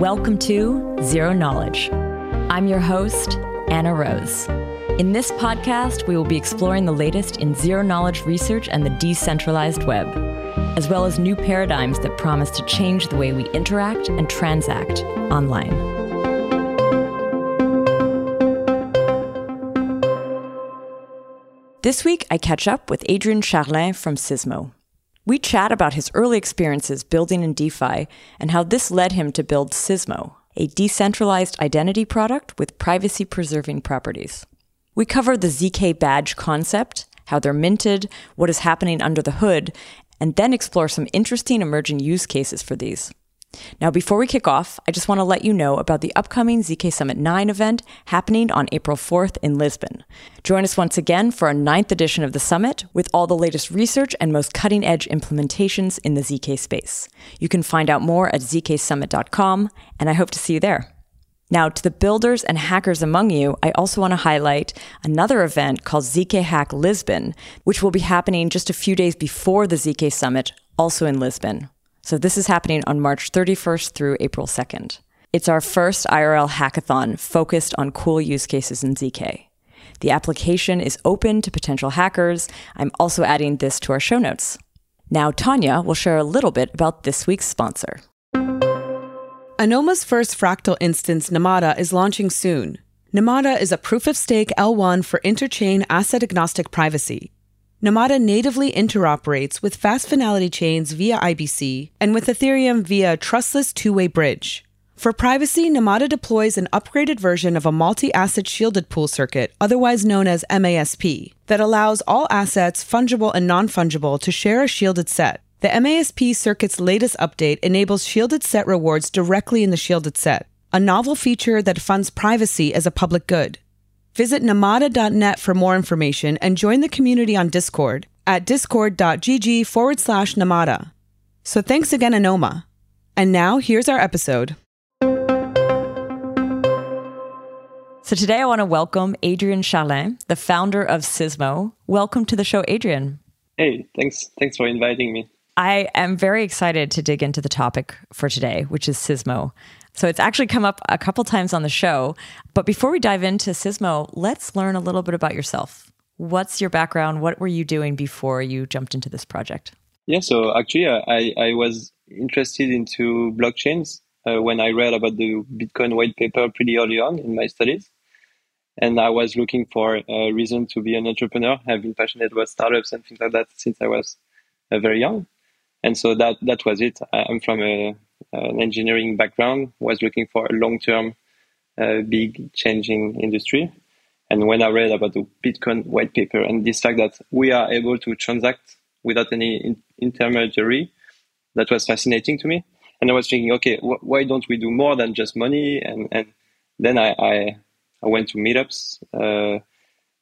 Welcome to Zero Knowledge. I'm your host, Anna Rose. In this podcast, we will be exploring the latest in zero knowledge research and the decentralized web, as well as new paradigms that promise to change the way we interact and transact online. This week, I catch up with Adrian Charlin from Sismo. We chat about his early experiences building in DeFi and how this led him to build Sismo, a decentralized identity product with privacy preserving properties. We cover the ZK badge concept, how they're minted, what is happening under the hood, and then explore some interesting emerging use cases for these. Now, before we kick off, I just want to let you know about the upcoming ZK Summit 9 event happening on April 4th in Lisbon. Join us once again for a ninth edition of the summit with all the latest research and most cutting edge implementations in the ZK space. You can find out more at zksummit.com, and I hope to see you there. Now, to the builders and hackers among you, I also want to highlight another event called ZK Hack Lisbon, which will be happening just a few days before the ZK Summit, also in Lisbon. So this is happening on March 31st through April 2nd. It's our first IRL hackathon focused on cool use cases in ZK. The application is open to potential hackers. I'm also adding this to our show notes. Now, Tanya will share a little bit about this week's sponsor. Anoma's first fractal instance, Namada, is launching soon. Namada is a proof of stake L1 for interchain asset agnostic privacy. Namada natively interoperates with fast finality chains via IBC and with Ethereum via a trustless two way bridge. For privacy, Namada deploys an upgraded version of a multi asset shielded pool circuit, otherwise known as MASP, that allows all assets, fungible and non fungible, to share a shielded set. The MASP circuit's latest update enables shielded set rewards directly in the shielded set, a novel feature that funds privacy as a public good. Visit namada.net for more information and join the community on Discord at discord.gg forward slash namada. So thanks again, Anoma. And now here's our episode. So today I want to welcome Adrian Charlin, the founder of Sismo. Welcome to the show, Adrian. Hey, thanks. Thanks for inviting me. I am very excited to dig into the topic for today, which is Sismo. So it's actually come up a couple times on the show. But before we dive into Sismo, let's learn a little bit about yourself. What's your background? What were you doing before you jumped into this project? Yeah, so actually, uh, I, I was interested into blockchains uh, when I read about the Bitcoin white paper pretty early on in my studies. And I was looking for a reason to be an entrepreneur. I've been passionate about startups and things like that since I was uh, very young. And so that, that was it. I'm from a an engineering background, was looking for a long term, uh, big changing industry. And when I read about the Bitcoin white paper and this fact that we are able to transact without any in- intermediary, that was fascinating to me. And I was thinking, okay, wh- why don't we do more than just money? And, and then I, I, I went to meetups, uh,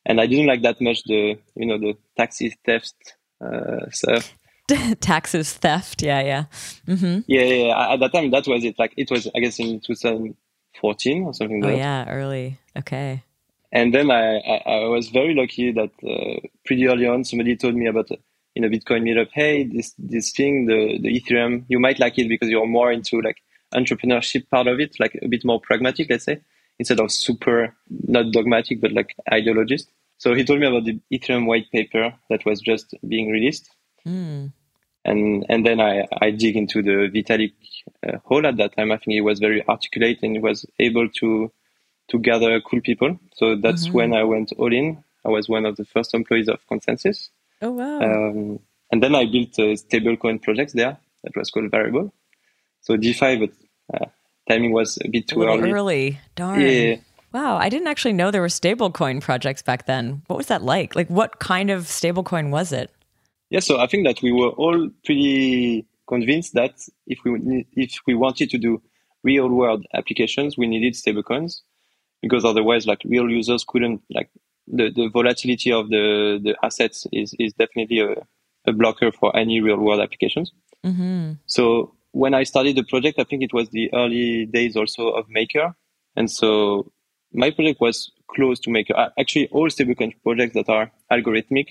and I didn't like that much the, you know, the taxi theft uh, stuff. taxes theft. Yeah, yeah. Mm-hmm. yeah. Yeah, yeah. At that time, that was it. Like it was, I guess, in 2014 or something. Oh like yeah, early. Okay. And then I, I, I was very lucky that uh, pretty early on somebody told me about uh, in a Bitcoin meetup, hey, this this thing, the the Ethereum, you might like it because you're more into like entrepreneurship part of it, like a bit more pragmatic, let's say, instead of super not dogmatic but like ideologist. So he told me about the Ethereum white paper that was just being released. Mm and and then I, I dig into the Vitalik uh, hole at that time. I think he was very articulate and he was able to to gather cool people. So that's mm-hmm. when I went all in. I was one of the first employees of ConsenSys. Oh wow! Um, and then I built a stablecoin project there that was called Variable. So DeFi, but uh, timing was a bit too a early. Early, darn. Yeah. Wow, I didn't actually know there were stablecoin projects back then. What was that like? Like, what kind of stablecoin was it? Yeah, so I think that we were all pretty convinced that if we if we wanted to do real world applications, we needed stablecoins because otherwise, like real users couldn't like the, the volatility of the the assets is is definitely a, a blocker for any real world applications. Mm-hmm. So when I started the project, I think it was the early days also of Maker, and so my project was close to Maker. Actually, all stablecoin projects that are algorithmic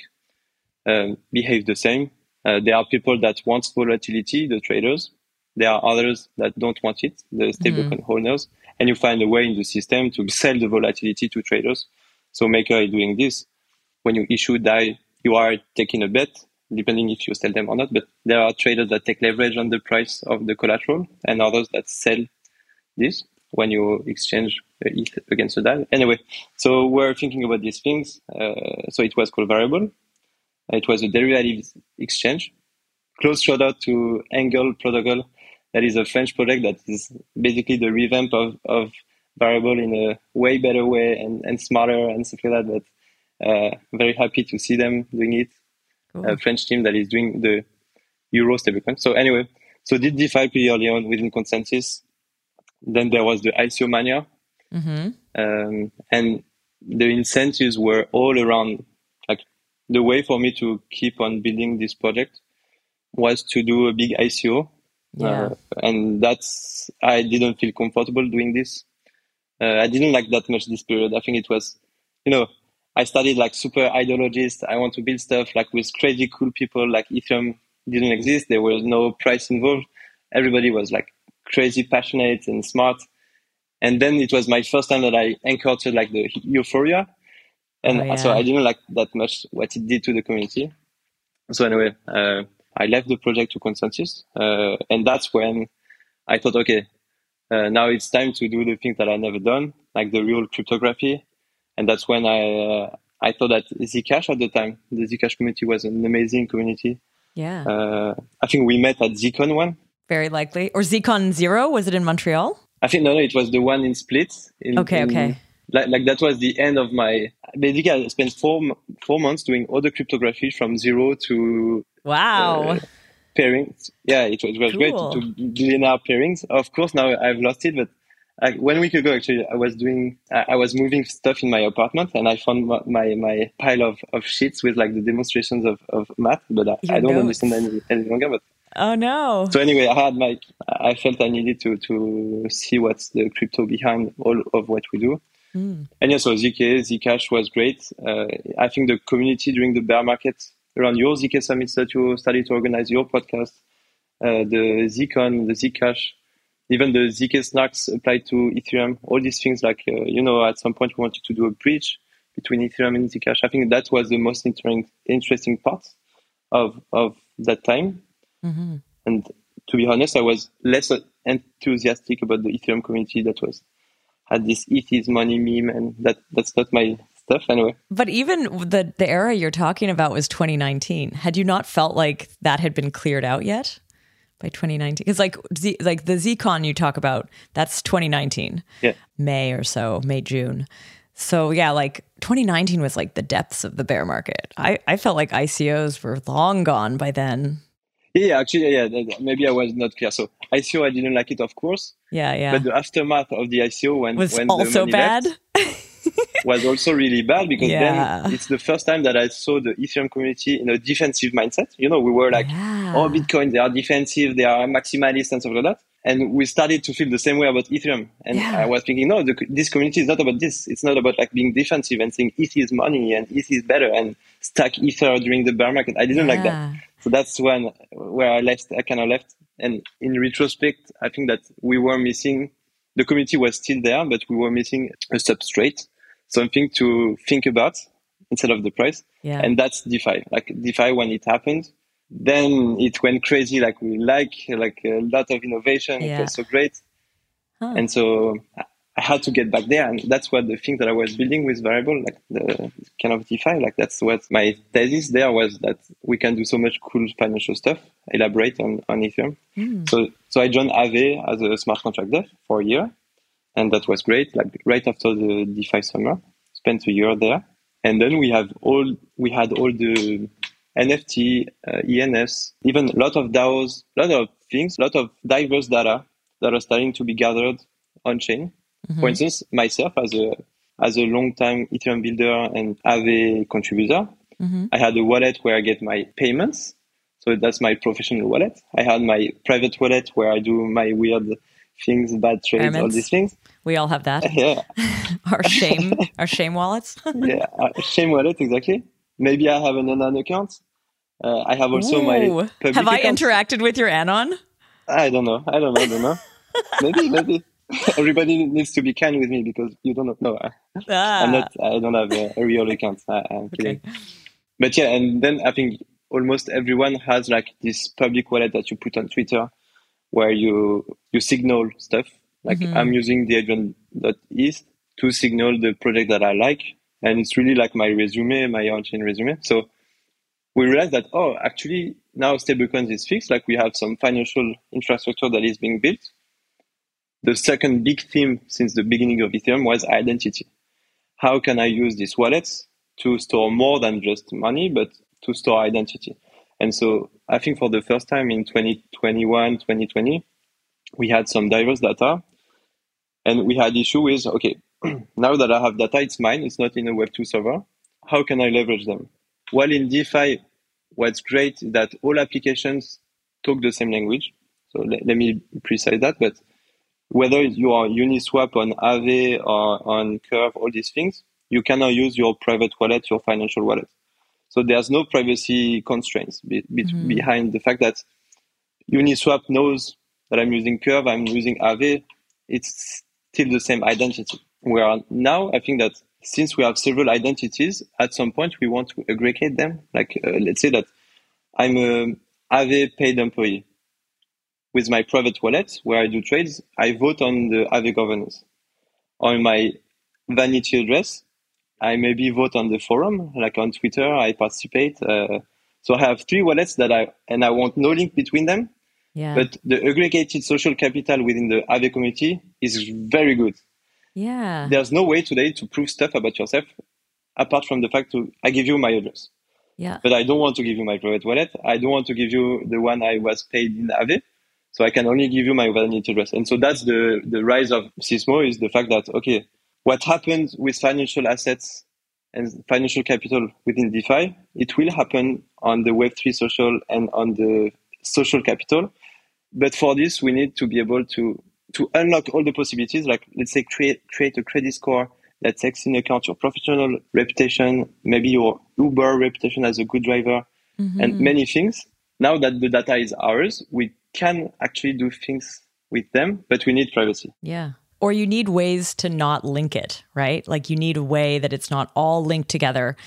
um, behave the same. Uh, there are people that want volatility, the traders, there are others that don't want it, the stablecoin mm-hmm. owners, and you find a way in the system to sell the volatility to traders. So Maker is doing this. When you issue DAI, you are taking a bet, depending if you sell them or not. But there are traders that take leverage on the price of the collateral, and others that sell this when you exchange ETH against the DAI. Anyway, so we're thinking about these things. Uh, so it was called Variable. It was a derivatives exchange. Close shout out to Angle Protocol. That is a French project that is basically the revamp of, of Variable in a way better way and, and smarter and stuff like that. But uh, very happy to see them doing it. Cool. A French team that is doing the Euro stablecoin. So anyway, so did DeFi pretty early on within ConsenSys. Then there was the ICO mania. Mm-hmm. Um, and the incentives were all around the way for me to keep on building this project was to do a big ICO. Yeah. Uh, and that's, I didn't feel comfortable doing this. Uh, I didn't like that much this period. I think it was, you know, I studied like super ideologist. I want to build stuff like with crazy cool people like Ethereum didn't exist. There was no price involved. Everybody was like crazy passionate and smart. And then it was my first time that I encountered like the euphoria. And oh, yeah. so I didn't like that much what it did to the community. So anyway, uh, I left the project to ConsenSys. Uh, and that's when I thought, okay, uh, now it's time to do the things that I never done, like the real cryptography. And that's when I, uh, I thought that Zcash at the time, the Zcash community was an amazing community. Yeah. Uh, I think we met at ZCon one very likely. Or ZCon Zero, was it in Montreal? I think no, no, it was the one in Split. In, okay, in, okay. Like, like that was the end of my. Basically, I spent four four months doing all the cryptography from zero to wow uh, pairings. Yeah, it was, it was cool. great to do linear pairings. Of course, now I've lost it, but like one week ago, actually, I was doing, I was moving stuff in my apartment and I found my, my pile of, of sheets with like the demonstrations of, of math, but I, I don't understand any, any longer. But Oh no! So anyway, I had my, I felt I needed to to see what's the crypto behind all of what we do. Mm. And yeah, so ZK, Zcash was great. Uh, I think the community during the bear market around your ZK summits that you started to organize your podcast, uh, the Zcon, the Zcash, even the ZK snarks applied to Ethereum, all these things like, uh, you know, at some point we wanted to do a bridge between Ethereum and Zcash. I think that was the most interesting, interesting part of, of that time. Mm-hmm. And to be honest, I was less enthusiastic about the Ethereum community that was had this ETH is money meme, and that that's not my stuff anyway. But even the the era you're talking about was 2019. Had you not felt like that had been cleared out yet by 2019? Because like Z, like the ZCon you talk about, that's 2019, yeah, May or so, May June. So yeah, like 2019 was like the depths of the bear market. I, I felt like ICOs were long gone by then. Yeah, actually, yeah, maybe I was not clear. So ICO, I didn't like it, of course. Yeah, yeah. But the aftermath of the ICO when was when also bad. was also really bad because yeah. then it's the first time that I saw the Ethereum community in a defensive mindset. You know, we were like, yeah. oh, Bitcoin, they are defensive, they are maximalist and stuff like that. And we started to feel the same way about Ethereum. And yeah. I was thinking, no, the, this community is not about this. It's not about like being defensive and saying ETH is money and ETH is better and stack Ether during the bear market. I didn't like that. So that's when where I left. I kind of left. And in retrospect, I think that we were missing. The community was still there, but we were missing a substrate, something to think about instead of the price. Yeah. And that's DeFi. Like DeFi, when it happened, then it went crazy. Like we like like a lot of innovation. Yeah. It was so great. Huh. And so I had to get back there, and that's what the thing that I was building with variable, like the kind of DeFi, like that's what my thesis there was that we can do so much cool financial stuff. Elaborate on on Ethereum. Mm. So so I joined Aave as a smart contract dev for a year, and that was great. Like right after the DeFi summer, spent a year there, and then we have all we had all the NFT, uh, ENS, even a lot of DAOs, a lot of things, a lot of diverse data that are starting to be gathered on chain Mm-hmm. For instance, myself as a as a long time Ethereum builder and Aave contributor, mm-hmm. I had a wallet where I get my payments. So that's my professional wallet. I had my private wallet where I do my weird things, bad trades, all these things. We all have that. Yeah. our shame, our shame wallets. yeah, shame wallet exactly. Maybe I have an Anon account. Uh, I have also Ooh. my. have I interacted with your Anon? I don't know. I don't know. I don't know. maybe, maybe. Everybody needs to be kind with me because you don't know. Ah. I'm not. I don't have a, a real account. I, am kidding. Okay. But yeah, and then I think almost everyone has like this public wallet that you put on Twitter, where you you signal stuff. Like mm-hmm. I'm using the Adrian.eth to signal the project that I like, and it's really like my resume, my on-chain resume. So we realized that oh, actually now stablecoins is fixed. Like we have some financial infrastructure that is being built the second big theme since the beginning of Ethereum was identity. How can I use these wallets to store more than just money, but to store identity? And so I think for the first time in 2021, 2020, we had some diverse data and we had issue with, okay, now that I have data, it's mine. It's not in a Web2 server. How can I leverage them? Well, in DeFi, what's great is that all applications talk the same language. So let, let me precise that, but whether you are Uniswap on Aave or on Curve, all these things, you cannot use your private wallet, your financial wallet. So there's no privacy constraints be, be, mm-hmm. behind the fact that Uniswap knows that I'm using Curve, I'm using Aave. It's still the same identity. Where now, I think that since we have several identities, at some point we want to aggregate them. Like, uh, let's say that I'm a Aave paid employee with my private wallet where I do trades, I vote on the Aave governance. On my vanity address, I maybe vote on the forum, like on Twitter, I participate. Uh, so I have three wallets that I, and I want no link between them. Yeah. But the aggregated social capital within the Aave community is very good. Yeah. There's no way today to prove stuff about yourself apart from the fact to I give you my address. Yeah. But I don't want to give you my private wallet. I don't want to give you the one I was paid in Aave. So I can only give you my vanity address. And so that's the, the rise of Sismo is the fact that, okay, what happens with financial assets and financial capital within DeFi, it will happen on the Web3 social and on the social capital. But for this, we need to be able to, to unlock all the possibilities, like let's say create, create a credit score that takes in account your professional reputation, maybe your Uber reputation as a good driver, mm-hmm. and many things. Now that the data is ours, we can actually do things with them, but we need privacy. Yeah. Or you need ways to not link it, right? Like you need a way that it's not all linked together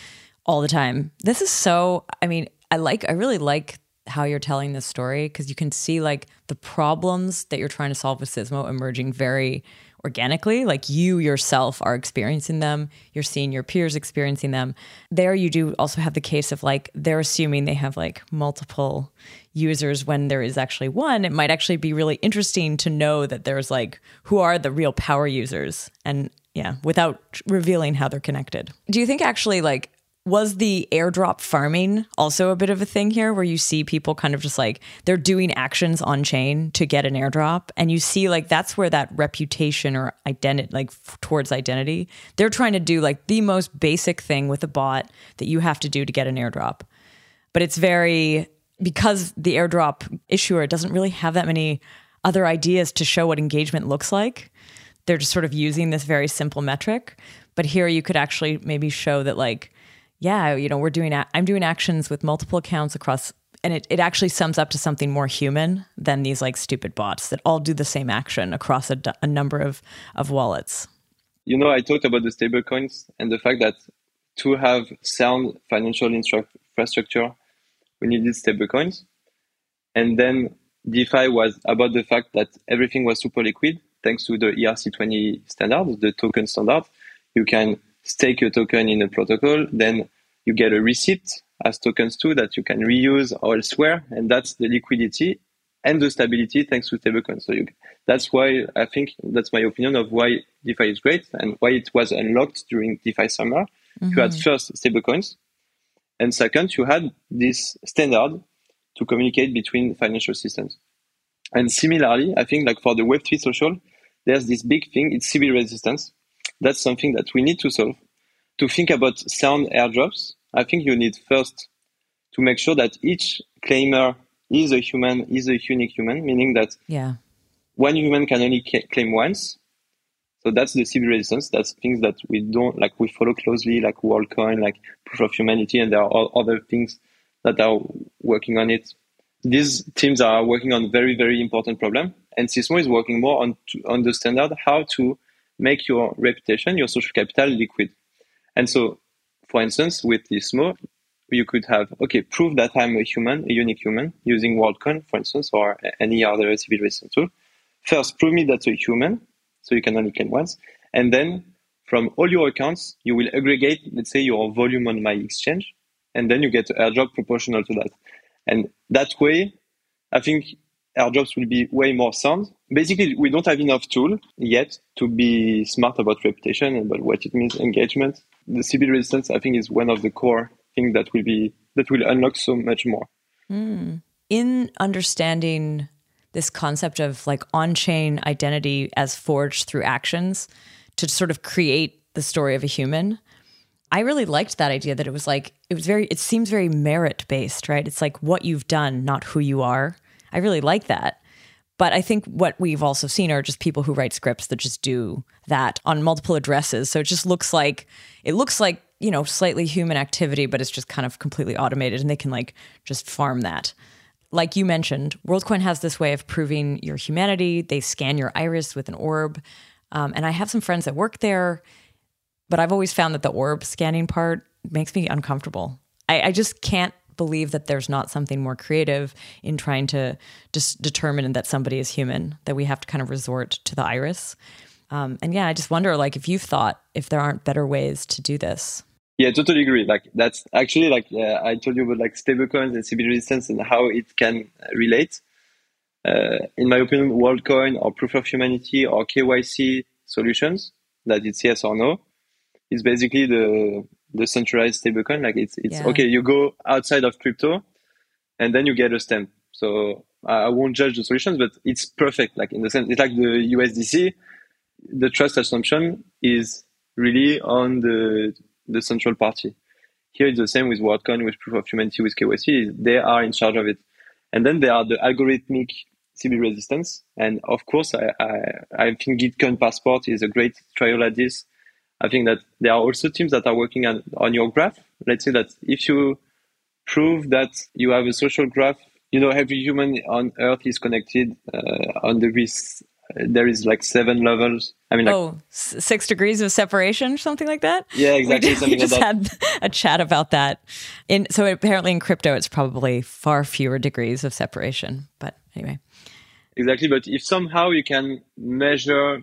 all the time. This is so, I mean, I like, I really like how you're telling this story because you can see like the problems that you're trying to solve with Sismo emerging very organically, like you yourself are experiencing them, you're seeing your peers experiencing them. There, you do also have the case of like they're assuming they have like multiple users when there is actually one. It might actually be really interesting to know that there's like who are the real power users and yeah, without revealing how they're connected. Do you think actually like was the airdrop farming also a bit of a thing here where you see people kind of just like they're doing actions on chain to get an airdrop? And you see like that's where that reputation or identity like towards identity they're trying to do like the most basic thing with a bot that you have to do to get an airdrop. But it's very because the airdrop issuer doesn't really have that many other ideas to show what engagement looks like they're just sort of using this very simple metric. But here you could actually maybe show that like yeah, you know, we're doing, I'm doing actions with multiple accounts across, and it, it actually sums up to something more human than these like stupid bots that all do the same action across a, a number of, of wallets. You know, I talked about the stablecoins and the fact that to have sound financial infrastructure, we needed stablecoins. And then DeFi was about the fact that everything was super liquid thanks to the ERC20 standard, the token standard. You can stake your token in a protocol, then you get a receipt as tokens too that you can reuse elsewhere, and that's the liquidity and the stability thanks to stablecoins. So you, that's why I think that's my opinion of why DeFi is great and why it was unlocked during DeFi summer. Mm-hmm. You had mm-hmm. first stablecoins, and second you had this standard to communicate between financial systems. And similarly, I think like for the Web3 social, there's this big thing, it's Sybil resistance that's something that we need to solve. To think about sound airdrops, I think you need first to make sure that each claimer is a human, is a unique human, meaning that yeah. one human can only claim once. So that's the Sybil resistance. That's things that we don't like. We follow closely, like WorldCoin, like Proof of Humanity, and there are other things that are working on it. these teams are working on very, very important problem. And Sismo is working more on, to, on the standard how to make your reputation, your social capital liquid. And so, for instance, with Sismo, you could have, okay, prove that I'm a human, a unique human, using WorldCoin, for instance, or any other Sybil resistance tool. First, prove me that you're human, so you can only claim once. And then from all your accounts, you will aggregate, let's say, your volume on my exchange, and then you get airdrop proportional to that. And that way, I think airdrops will be way more sound. Basically, we don't have enough tool yet to be smart about reputation and about what it means engagement. The Sybil resistance, I think, is one of the core things that will be that will unlock so much more. Mm. In understanding this concept of like on-chain identity as forged through actions to sort of create the story of a human, I really liked that idea that it was like it was very it seems very merit based, right? It's like what you've done, not who you are. I really like that. But I think what we've also seen are just people who write scripts that just do that on multiple addresses. So it just looks like it looks like, you know, slightly human activity, but it's just kind of completely automated and they can like just farm that. Like you mentioned, WorldCoin has this way of proving your humanity. They scan your iris with an orb. Um, and I have some friends that work there but I've always found that the orb scanning part makes me uncomfortable. I, I just can't believe that there's not something more creative in trying to just determine that somebody is human, that we have to kind of resort to the iris. Um, and yeah, I just wonder, like, if you've thought if there aren't better ways to do this. Yeah, totally agree. Like that's actually like uh, I told you about like stablecoins and Sybil resistance and how it can relate. Uh, in my opinion, WorldCoin or proof of humanity or KYC solutions that it's yes or no is basically the the centralized stablecoin. Like it's it's yeah. okay. You go outside of crypto, and then you get a stamp. So I won't judge the solutions, but it's perfect. Like in the sense, it's like the USDC. The trust assumption is really on the the central party. Here it's the same with WorldCoin, with proof of humanity, with KYC. They are in charge of it, and then there are the algorithmic Sybil resistance. And of course, I I, I think Gitcoin Passport is a great trial at this I think that there are also teams that are working on, on your graph. Let's say that if you prove that you have a social graph, you know, every human on Earth is connected uh, on the this. There is like seven levels. I mean, like, oh, six degrees of separation, something like that. Yeah, exactly. We, we just like had a chat about that. In so apparently in crypto, it's probably far fewer degrees of separation. But anyway, exactly. But if somehow you can measure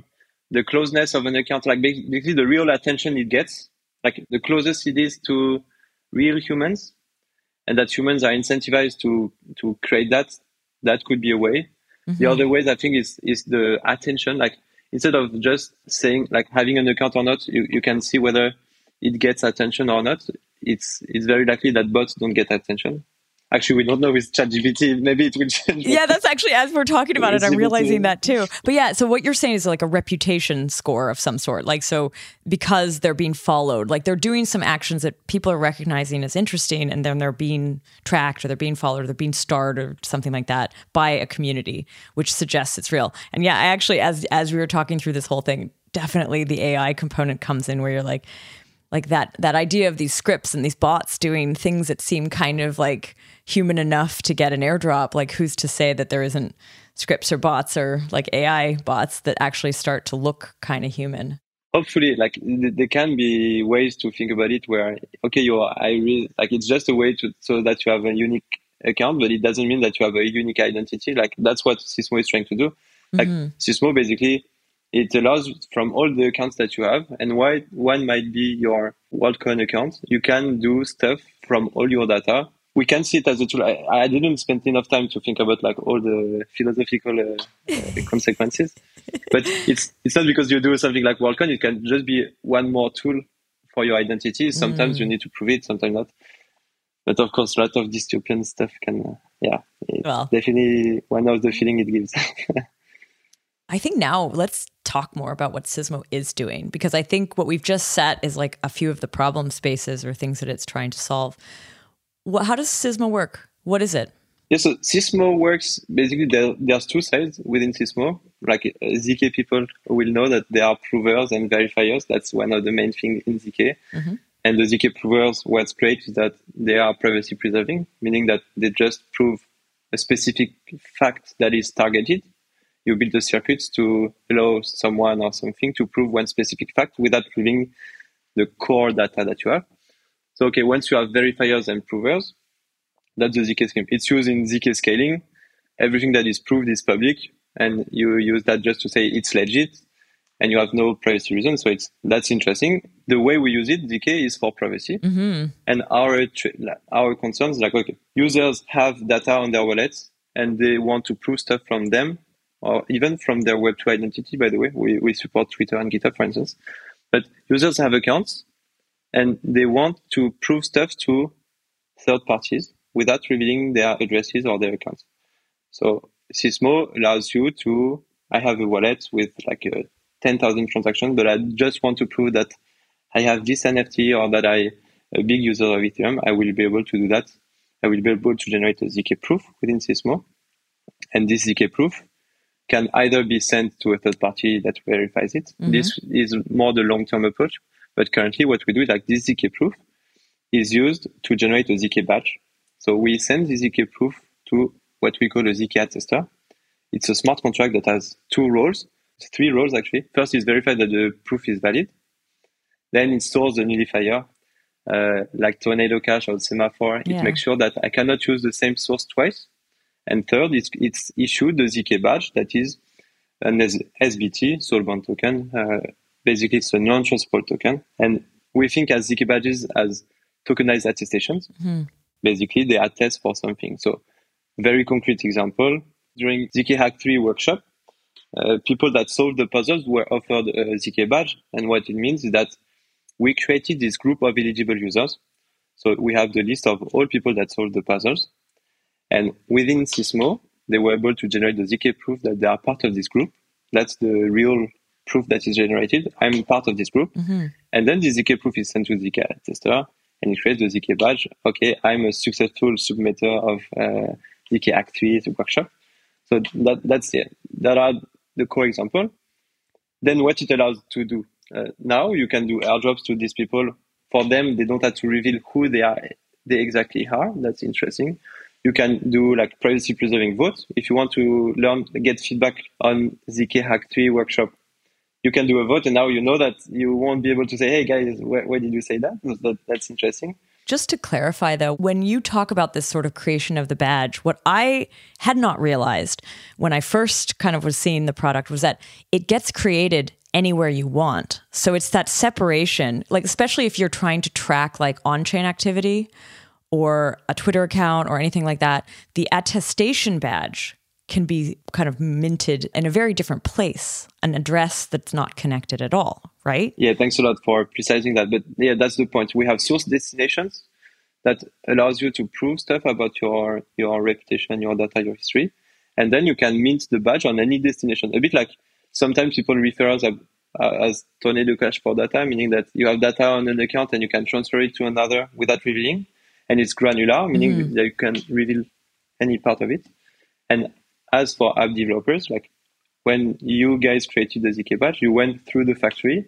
the closeness of an account, like basically the real attention it gets, like the closest it is to real humans, and that humans are incentivized to to create that. That could be a way. Mm-hmm. The other ways I think is is the attention. Like instead of just saying like having an account or not, you, you can see whether it gets attention or not. It's it's very likely that bots don't get attention actually we don't know with ChatGPT. Maybe it will change. Yeah, that's actually as we're talking about it, I'm realizing that too. But yeah, so what you're saying is like a reputation score of some sort. Like so because they're being followed, like they're doing some actions that people are recognizing as interesting and then they're being tracked or they're being followed or they're being starred or something like that by a community, which suggests it's real. And yeah, I actually as as we were talking through this whole thing, definitely the AI component comes in where you're like like that that idea of these scripts and these bots doing things that seem kind of like human enough to get an airdrop like who's to say that there isn't scripts or bots or like ai bots that actually start to look kind of human? Hopefully like there can be ways to think about it where okay your iris like it's just a way to so that you have a unique account but it doesn't mean that you have a unique identity. Like that's what sismo is trying to do. Like mm-hmm. sismo basically it allows from all the accounts that you have and why one might be your WorldCoin account. You can do stuff from all your data. We can see it as a tool. I, I didn't spend enough time to think about like all the philosophical uh, uh, consequences, but it's it's not because you do something like WorldCoin. It can just be one more tool for your identity. Sometimes mm. you need to prove it, sometimes not. But of course, a lot of dystopian stuff can, uh, yeah, well. definitely one of the feeling it gives. I think now let's talk more about what Sismo is doing because I think what we've just set is like a few of the problem spaces or things that it's trying to solve. What, how does Sismo work? What is it? Yeah, so Sismo works basically. There, there's two sides within Sismo. Like uh, ZK people will know that there are provers and verifiers. That's one of the main things in ZK. Mm-hmm. And the ZK provers, what's great is that they are privacy preserving, meaning that they just prove a specific fact that is targeted, you build the circuits to allow someone or something to prove one specific fact without proving the core data that you have. So, okay, once you have verifiers and provers, that's the ZK scheme. It's used in ZK scaling. Everything that is proved is public, and you use that just to say it's legit, and you have no privacy reason. So it's that's interesting. The way we use it, ZK, is for privacy, mm-hmm. and our our concerns like okay, users have data on their wallets, and they want to prove stuff from them, or even from their Web2 identity. By the way, we we support Twitter and GitHub, for instance. But users have accounts, and they want to prove stuff to third parties without revealing their addresses or their accounts. So Sismo allows you to, I have a wallet with like uh, 10,000 transactions, but I just want to prove that I have this NFT or that I a big user of Ethereum. I will be able to do that. I will be able to generate a ZK proof within Sismo. And this ZK proof can either be sent to a third party that verifies it. Mm-hmm. This is more the long-term approach. But currently what we do is like this ZK proof is used to generate a ZK badge. So we send the ZK proof to what we call a ZK attester. It's a smart contract that has two roles, three roles actually. First is verify that the proof is valid. Then it stores the nullifier, uh, like Tornado Cash or Semaphore. Yeah. It makes sure that I cannot use the same source twice. And third, it's, it's issued the ZK badge that is an SBT, soulbound token. Uh, basically, it's a non-transferable token. And we think as ZK badges as tokenized attestations. Mm-hmm. Basically, they attest for something. So very concrete example, during ZK Hack 3 workshop, uh, people that solved the puzzles were offered a ZK badge. And what it means is that we created this group of eligible users. So we have the list of all people that solved the puzzles. And within Sismo, they were able to generate the ZK proof that they are part of this group. That's the real proof that is generated. I'm part of this group. Mm-hmm. And then the ZK proof is sent to the ZK tester and it creates the ZK badge. Okay, I'm a successful submitter of uh, ZK Hack 3 workshop. So that, that's it. That are the core example. Then what it allows to do uh, now, you can do airdrops to these people. For them, they don't have to reveal who they are, they exactly are. That's interesting. You can do like privacy preserving votes. If you want to learn, get feedback on ZK Hack 3 workshop, you can do a vote. And now you know that you won't be able to say, hey guys, why, did you say that? that? That's interesting. Just to clarify, though, when you talk about this sort of creation of the badge, what I had not realized when I first kind of was seeing the product was that it gets created anywhere you want. So it's that separation, like, especially if you're trying to track like on chain activity or a Twitter account or anything like that, the attestation badge can be kind of minted in a very different place, an address that's not connected at all, right? Yeah, thanks a lot for precising that. But yeah, that's the point. We have source destinations that allows you to prove stuff about your your reputation, your data, your history, and then you can mint the badge on any destination. A bit like sometimes people refer us as, as tornado cash for data, meaning that you have data on an account and you can transfer it to another without revealing, and it's granular, meaning mm. that you can reveal any part of it. And as for app developers, like when you guys created the ZK badge, you went through the factory.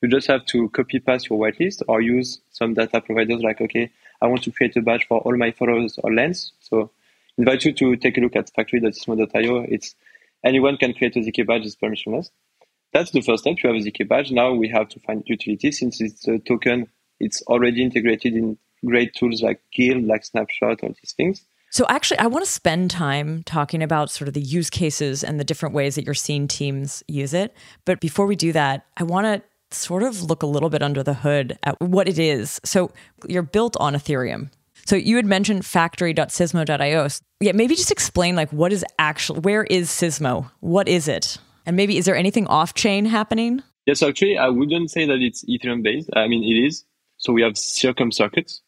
You just have to copy paste your whitelist or use some data providers like, okay, I want to create a badge for all my followers or lens. So invite you to take a look at factory.sismo.io. It's anyone can create a ZK badge, it's permissionless. That's the first step. You have a ZK badge. Now we have to find utility since it's a token. It's already integrated in great tools like Guild, like Snapshot, all these things. So, actually, I want to spend time talking about sort of the use cases and the different ways that you're seeing teams use it. But before we do that, I want to sort of look a little bit under the hood at what it is. So, you're built on Ethereum. So, you had mentioned factory.sismo.io. Yeah, maybe just explain like what is actually, where is Sismo? What is it? And maybe is there anything off chain happening? Yes, actually, I wouldn't say that it's Ethereum based. I mean, it is. So, we have Circom circuits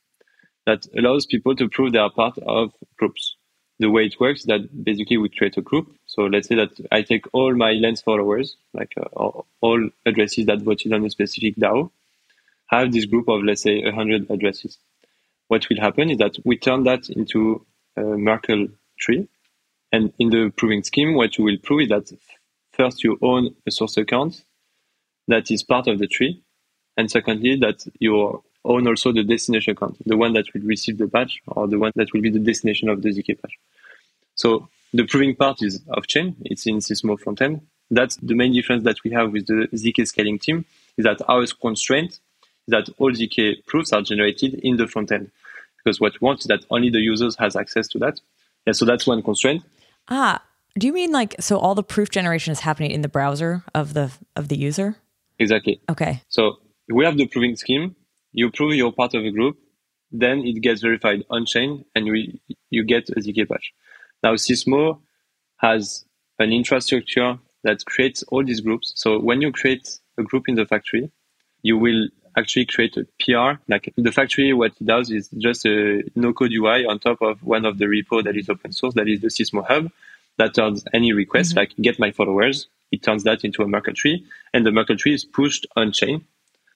that allows people to prove they are part of groups. The way it works that basically we create a group. So let's say that I take all my lens followers, like uh, all addresses that voted on a specific DAO, have this group of let's say 100 addresses. What will happen is that we turn that into a Merkle tree. And in the proving scheme, what you will prove is that first you own a source account that is part of the tree. And secondly, that your own also the destination account, the one that will receive the badge or the one that will be the destination of the ZK badge. So the proving part is off chain. It's in Sismo frontend. That's the main difference that we have with the ZK scaling team is that our constraint is that all ZK proofs are generated in the frontend. Because what we want is that only the users has access to that. Yeah, so that's one constraint. Ah, do you mean like so all the proof generation is happening in the browser of the of the user? Exactly. Okay. So we have the proving scheme. You prove you're part of a group, then it gets verified on chain, and we, you get a ZK badge. Now Sismo has an infrastructure that creates all these groups. So when you create a group in the factory, you will actually create a PR. Like the factory, what it does is just a no-code UI on top of one of the repo that is open source, that is the Sismo Hub, that turns any request, mm-hmm. like get my followers, it turns that into a Merkle tree, and the Merkle tree is pushed on chain,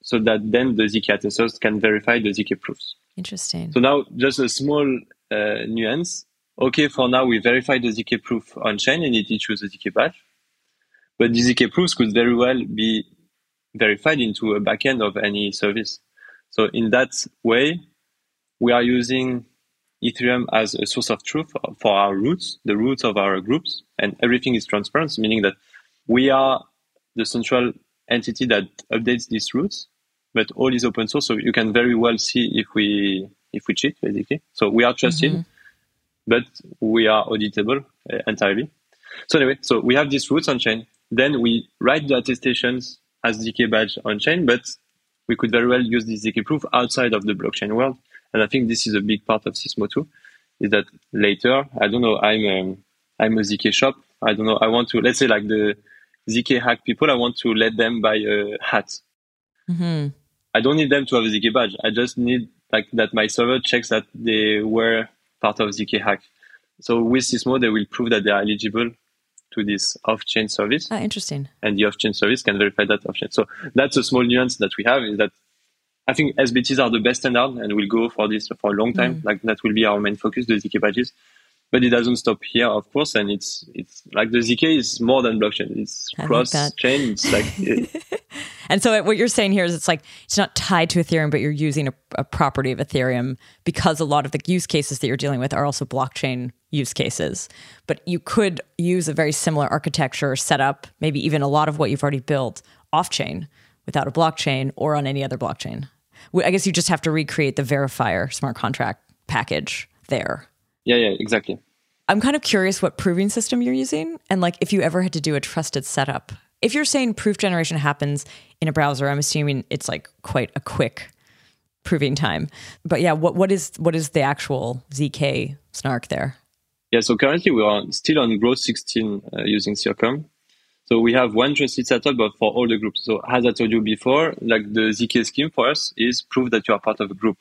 so that then the ZK attesters can verify the ZK proofs. Interesting. So now, just a small uh, nuance. Okay, for now we verify the ZK proof on chain and it issues a ZK badge, but the ZK proofs could very well be verified into a backend of any service. So in that way, we are using Ethereum as a source of truth for our roots, the roots of our groups, and everything is transparent, meaning that we are the central entity that updates these roots, but all is open source, so you can very well see if we if we cheat, basically. So we are trusted, mm-hmm. but we are auditable uh, entirely. So anyway, so we have these roots on chain. Then we write the attestations as ZK badge on chain, but we could very well use this ZK proof outside of the blockchain world. And I think this is a big part of Sismo too, is that later, I don't know, I'm, um, I'm a ZK shop. I don't know. I want to, let's say like the ZK hack people, I want to let them buy a hat. Mm-hmm. I don't need them to have a ZK badge. I just need like that my server checks that they were part of ZK hack. So with Sismo, they will prove that they are eligible to this off-chain service. Ah, interesting. And the off-chain service can verify that off-chain. So that's a small nuance that we have is that I think SBTs are the best standard and we'll go for this for a long time. Mm. Like that will be our main focus, the ZK badges. But it doesn't stop here, of course. And it's, it's like the ZK is more than blockchain. It's cross chain. It's like, and so what you're saying here is it's like, it's not tied to Ethereum, but you're using a, a property of Ethereum because a lot of the use cases that you're dealing with are also blockchain use cases. But you could use a very similar architecture setup, maybe even a lot of what you've already built off chain without a blockchain or on any other blockchain. I guess you just have to recreate the verifier smart contract package there. Yeah, yeah, exactly. I'm kind of curious what proving system you're using and like if you ever had to do a trusted setup. If you're saying proof generation happens in a browser, I'm assuming it's like quite a quick proving time. But yeah, what what is what is the actual ZK snark there? Yeah, so currently we are still on Groth 16 uh, using Circom. So we have one trusted setup, but for all the groups. So as I told you before, like the ZK scheme for us is prove that you are part of a group.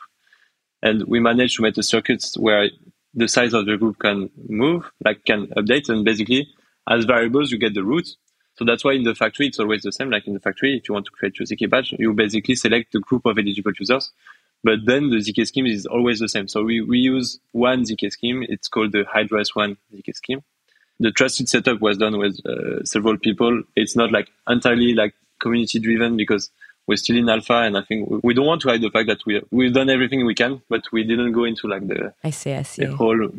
And we managed to make a circuit where the size of the group can move, like can update. And basically as variables, you get the root. So that's why in the factory, it's always the same. Like in the factory, if you want to create your ZK badge, you basically select the group of eligible users. But then the ZK scheme is always the same. So we, we use one ZK scheme. It's called the Hydra S1 ZK scheme the trusted setup was done with uh, several people. It's not like entirely like community driven because we're still in alpha, and I think we don't want to hide the fact that we we've done everything we can, but we didn't go into like the I see, I see, whole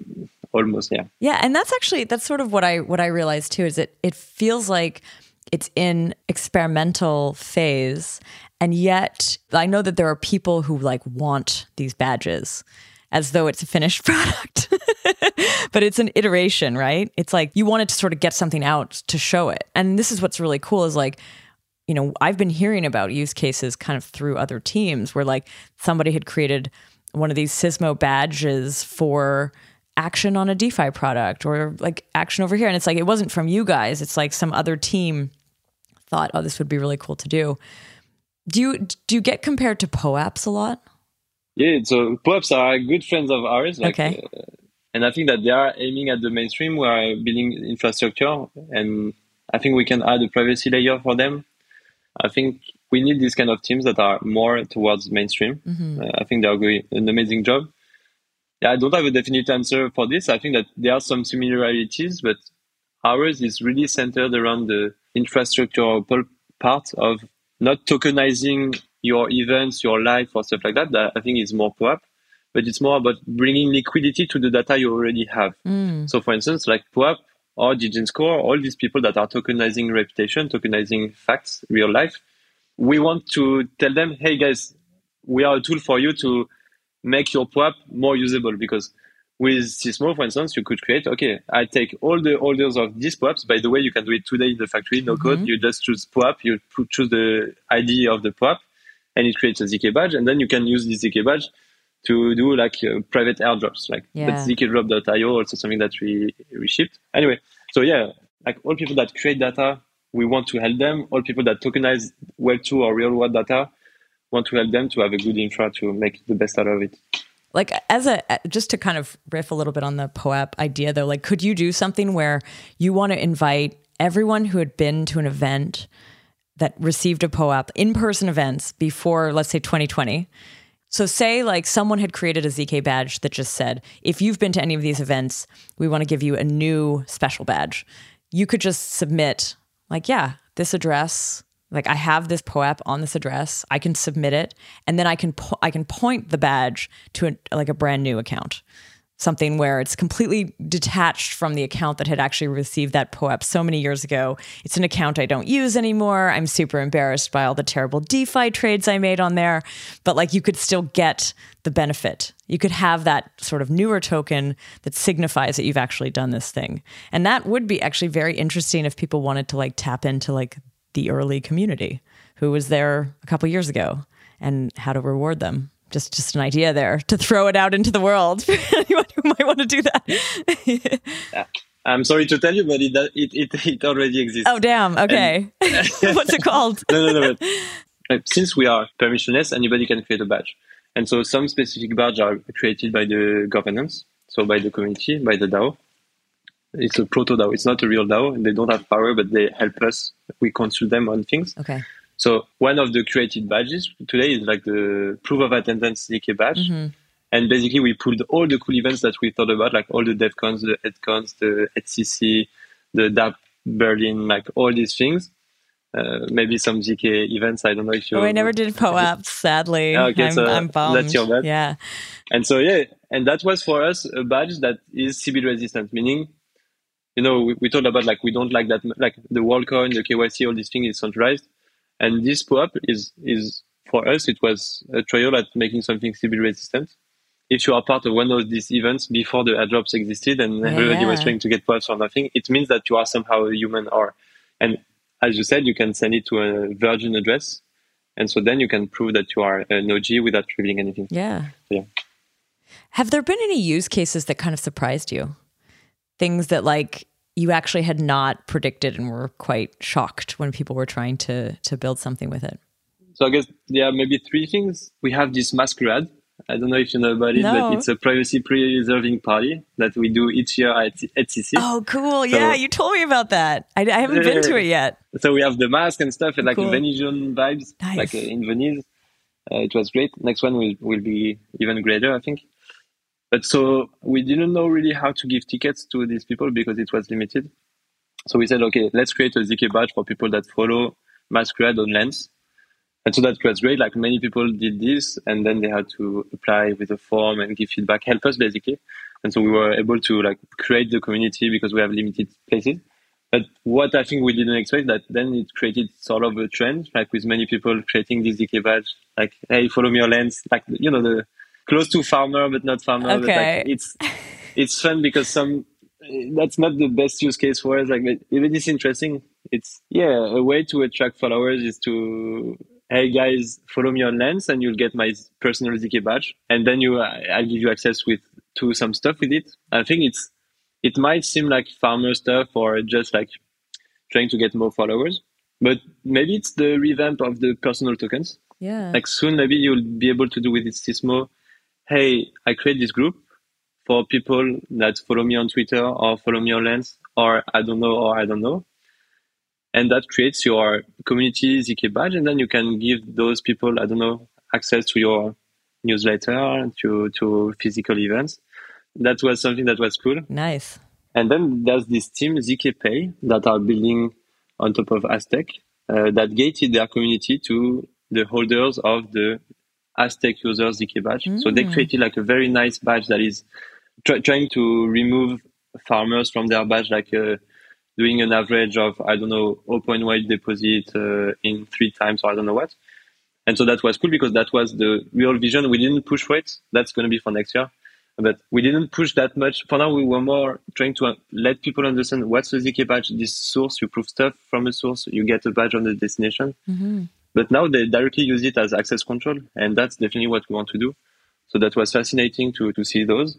almost yeah yeah, and that's actually that's sort of what I what I realized too is that it feels like it's in experimental phase and yet i know that there are people who like want these badges as though it's a finished product. but it's an iteration, right? It's like you wanted to sort of get something out to show it. And this is what's really cool is like, you know, I've been hearing about use cases kind of through other teams where like somebody had created one of these Sismo badges for action on a DeFi product or like action over here. And it's like, it wasn't from you guys. It's like some other team thought, oh, this would be really cool to do. Do you do you get compared to POAPs a lot? Yeah, so POAPs are good friends of ours. Like, okay. Uh, and I think that they are aiming at the mainstream. We are building infrastructure, and I think we can add a privacy layer for them. I think we need these kind of teams that are more towards mainstream. Mm-hmm. Uh, I think they are doing an amazing job. Yeah, I don't have a definite answer for this. I think that there are some similarities, but ours is really centered around the infrastructural part of not tokenizing your events, your life, or stuff like that. That I think is more POAP, but it's more about bringing liquidity to the data you already have. Mm. So, for instance, like POAP or Degen Score, all these people that are tokenizing reputation, tokenizing facts, real life, we want to tell them, hey guys, we are a tool for you to make your POAP more usable because with Sismo, for instance, you could create, okay, I take all the holders of these POAPs. By the way, you can do it today in the factory, no code. Mm-hmm. You just choose POAP, you choose the ID of the POAP, and it creates a ZK badge. And then you can use this ZK badge to do like uh, private airdrops, like Yeah. that's zkdrop.io, also something that we, we shipped. Anyway, so yeah, like all people that create data, we want to help them. All people that tokenize Web2 or real world data, want to help them to have a good infra to make the best out of it. like as a just to kind of riff a little bit on the POAP idea though like could you do something where you want to invite everyone who had been to an event that received a POAP in-person events before let's say 2020 so say like someone had created a ZK badge that just said if you've been to any of these events we want to give you a new special badge. You could just submit like yeah this address like I have this POAP on this address, I can submit it, and then I can po- I can point the badge to a, like a brand new account, something where it's completely detached from the account that had actually received that POAP so many years ago. It's an account I don't use anymore. I'm super embarrassed by all the terrible DeFi trades I made on there, but like you could still get the benefit. You could have that sort of newer token that signifies that you've actually done this thing, and that would be actually very interesting if people wanted to like tap into like the early community who was there a couple years ago and how to reward them. Just just an idea there to throw it out into the world for anyone who might want to do that. I'm sorry to tell you, but it it it, it already exists. oh damn. Okay. What's it called? no, no, no. But, since we are permissionless, anybody can create a badge, and so some specific badges are created by the governance, so by the community, by the DAO. It's a proto DAO. It's not a real DAO, and they don't have power, but they help us. We consult them on things. Okay. So one of the created badges today is like the proof of attendance ZK badge. And basically we pulled all the cool events that we thought about, like all the DevCons, the EdCons, the EthCC, the DAP Berlin, like all these things. Uh, maybe some ZK events. I don't know if you. Oh, I never did POAPs, sadly. Okay, I'm, so I'm bummed. that's your bad. Yeah. And so yeah, and that was for us a badge that is Sybil resistant, meaning, you know, we, we talked about like we don't like that like the WorldCoin, the KYC, all these things is centralized, and this POAP is is for us it was a trial at making something Sybil resistant. If you are part of one of these events before the airdrops existed and everybody was trying to get POAPs for nothing, it means that you are somehow a human or, and as you said, you can send it to a Virgin address, and so then you can prove that you are an OG without revealing anything. Yeah. Yeah. Have there been any use cases that kind of surprised you? Things that like you actually had not predicted and were quite shocked when people were trying to to build something with it. So I guess there are maybe three things. We have this masquerade. I don't know if you know about it, No. but it's a privacy preserving party that we do each year at EthCC. Oh, cool. Yeah, you told me about that. I, I haven't been to it yet. So we have the mask and stuff and like Cool. Venetian vibes, Nice. like uh, in Venice. Uh, it was great. Next one will, will be even greater, I think. But so we didn't know really how to give tickets to these people because it was limited. So we said, okay, let's create a ZK badge for people that follow Masquerade on Lens. And so that was great. Like many people did this and then they had to apply with a form and give feedback, help us basically. And so we were able to like create the community because we have limited places. But what I think we didn't expect that then it created sort of a trend, like with many people creating this ZK badge, like, hey, follow me on Lens, like, you know, the close to farmer, but not farmer. But Okay. like, it's, it's fun because some, that's not the best use case for us. Like, but if it is interesting, it's, yeah, a way to attract followers is to, hey guys, follow me on Lens and you'll get my personal ZK badge. And then you, I'll give you access with, to some stuff with it. I think it's, it might seem like farmer stuff or just like trying to get more followers, but maybe it's the revamp of the personal tokens. Yeah. Like soon, maybe you'll be able to do with this Sismo. Hey, I create this group for people that follow me on Twitter or follow me on Lens or I don't know or I don't know. And that creates your community ZK badge. And then you can give those people, I don't know, access to your newsletter, to, to physical events. That was something that was cool. nice. And then there's this team, ZK Pay, that are building on top of Aztec, uh, that gated their community to the holders of the Aztec users ZK badge. Mm. So they mm. created like a very nice badge that is tr- trying to remove farmers from their badge, like uh, doing an average of, I don't know, open 0.1 deposit uh, in three times or I don't know what. And so that was cool because that was the real vision. We didn't push for it. That's going to be for next year. But we didn't push that much. For now, we were more trying to uh, let people understand what's the ZK badge. This source, you prove stuff from a source, you get a badge on the destination. Mm-hmm. But now they directly use it as access control, and that's definitely what we want to do. So that was fascinating to to see those.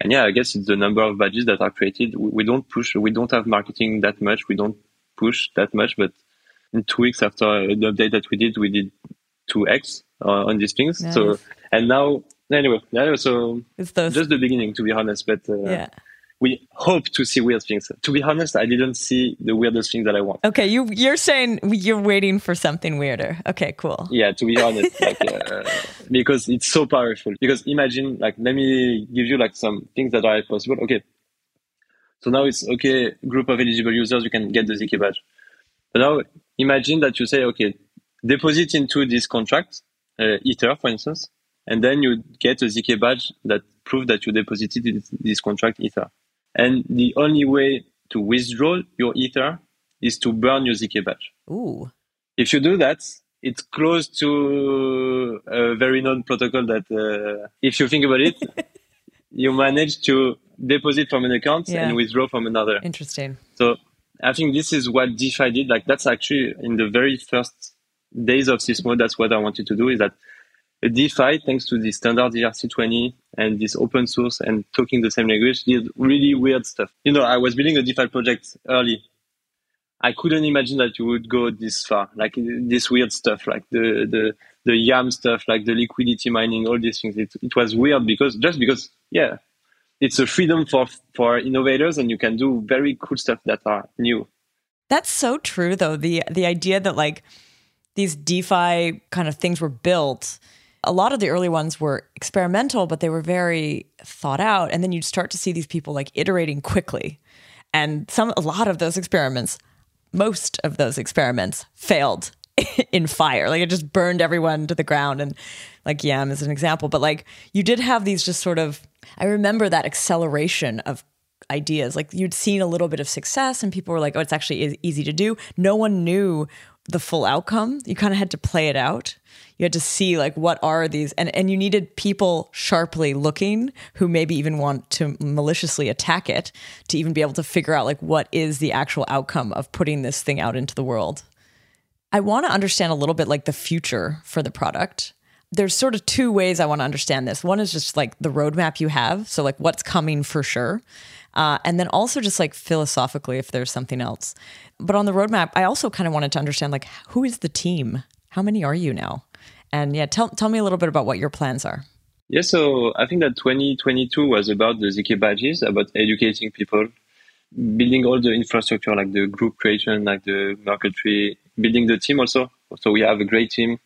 And yeah, I guess it's the number of badges that are created. We, we don't push, we don't have marketing that much. We don't push that much. But in two weeks after the update that we did, we did two X uh, on these things. Nice. So and now anyway, yeah, so it's those... just the beginning, to be honest. But uh, yeah. We hope to see weird things. To be honest, I didn't see the weirdest thing that I want. Okay, you you're saying you're waiting for something weirder. Okay, cool. Yeah, to be honest, like, uh, because it's so powerful. Because imagine, like, let me give you like some things that are possible. Okay, so now it's okay. Group of eligible users, you can get the ZK badge. But now imagine that you say, okay, deposit into this contract, uh, Ether, for instance and then you get a ZK badge that proves that you deposited this contract Ether. And the only way to withdraw your Ether is to burn your ZK badge. Ooh. If you do that, it's close to a very known protocol that, uh, if you think about it, you manage to deposit from an account yeah. and withdraw from another. Interesting. So I think this is what DeFi did. Like that's actually in the very first days of Sismo, that's what I wanted to do is that DeFi, thanks to the standard ERC20 and this open source and talking the same language, did really weird stuff. You know, I was building a DeFi project early. I couldn't imagine that you would go this far, like this weird stuff, like the the the YAM stuff, like the liquidity mining, all these things. It, it was weird because just because, yeah, it's a freedom for for innovators, and you can do very cool stuff that are new. That's so true, though. the The idea that like these DeFi kind of things were built a lot of the early ones were experimental, but they were very thought out. And then you'd start to see these people like iterating quickly. And some, a lot of those experiments, most of those experiments failed in fire. Like it just burned everyone to the ground. And like Yam is an example, but like you did have these just sort of, I remember that acceleration of ideas. Like you'd seen a little bit of success and people were like, oh, it's actually easy to do. No one knew the full outcome. You kind of had to play it out. You had to see like what are these and and you needed people sharply looking who maybe even want to maliciously attack it to even be able to figure out like what is the actual outcome of putting this thing out into the world. I want to understand a little bit like the future for the product. There's sort of two ways I want to understand this. One is just like the roadmap you have, so like what's coming for sure. Uh, and then also just like philosophically if there's something else. But on the roadmap i also kind of wanted to understand like who is the team? How many are you now? And yeah tell, tell me a little bit about what your plans are. Yeah so i think that 2022 was about the zk badges about educating people building all the infrastructure like the group creation like the Merkle tree building the team also. So we have a great team.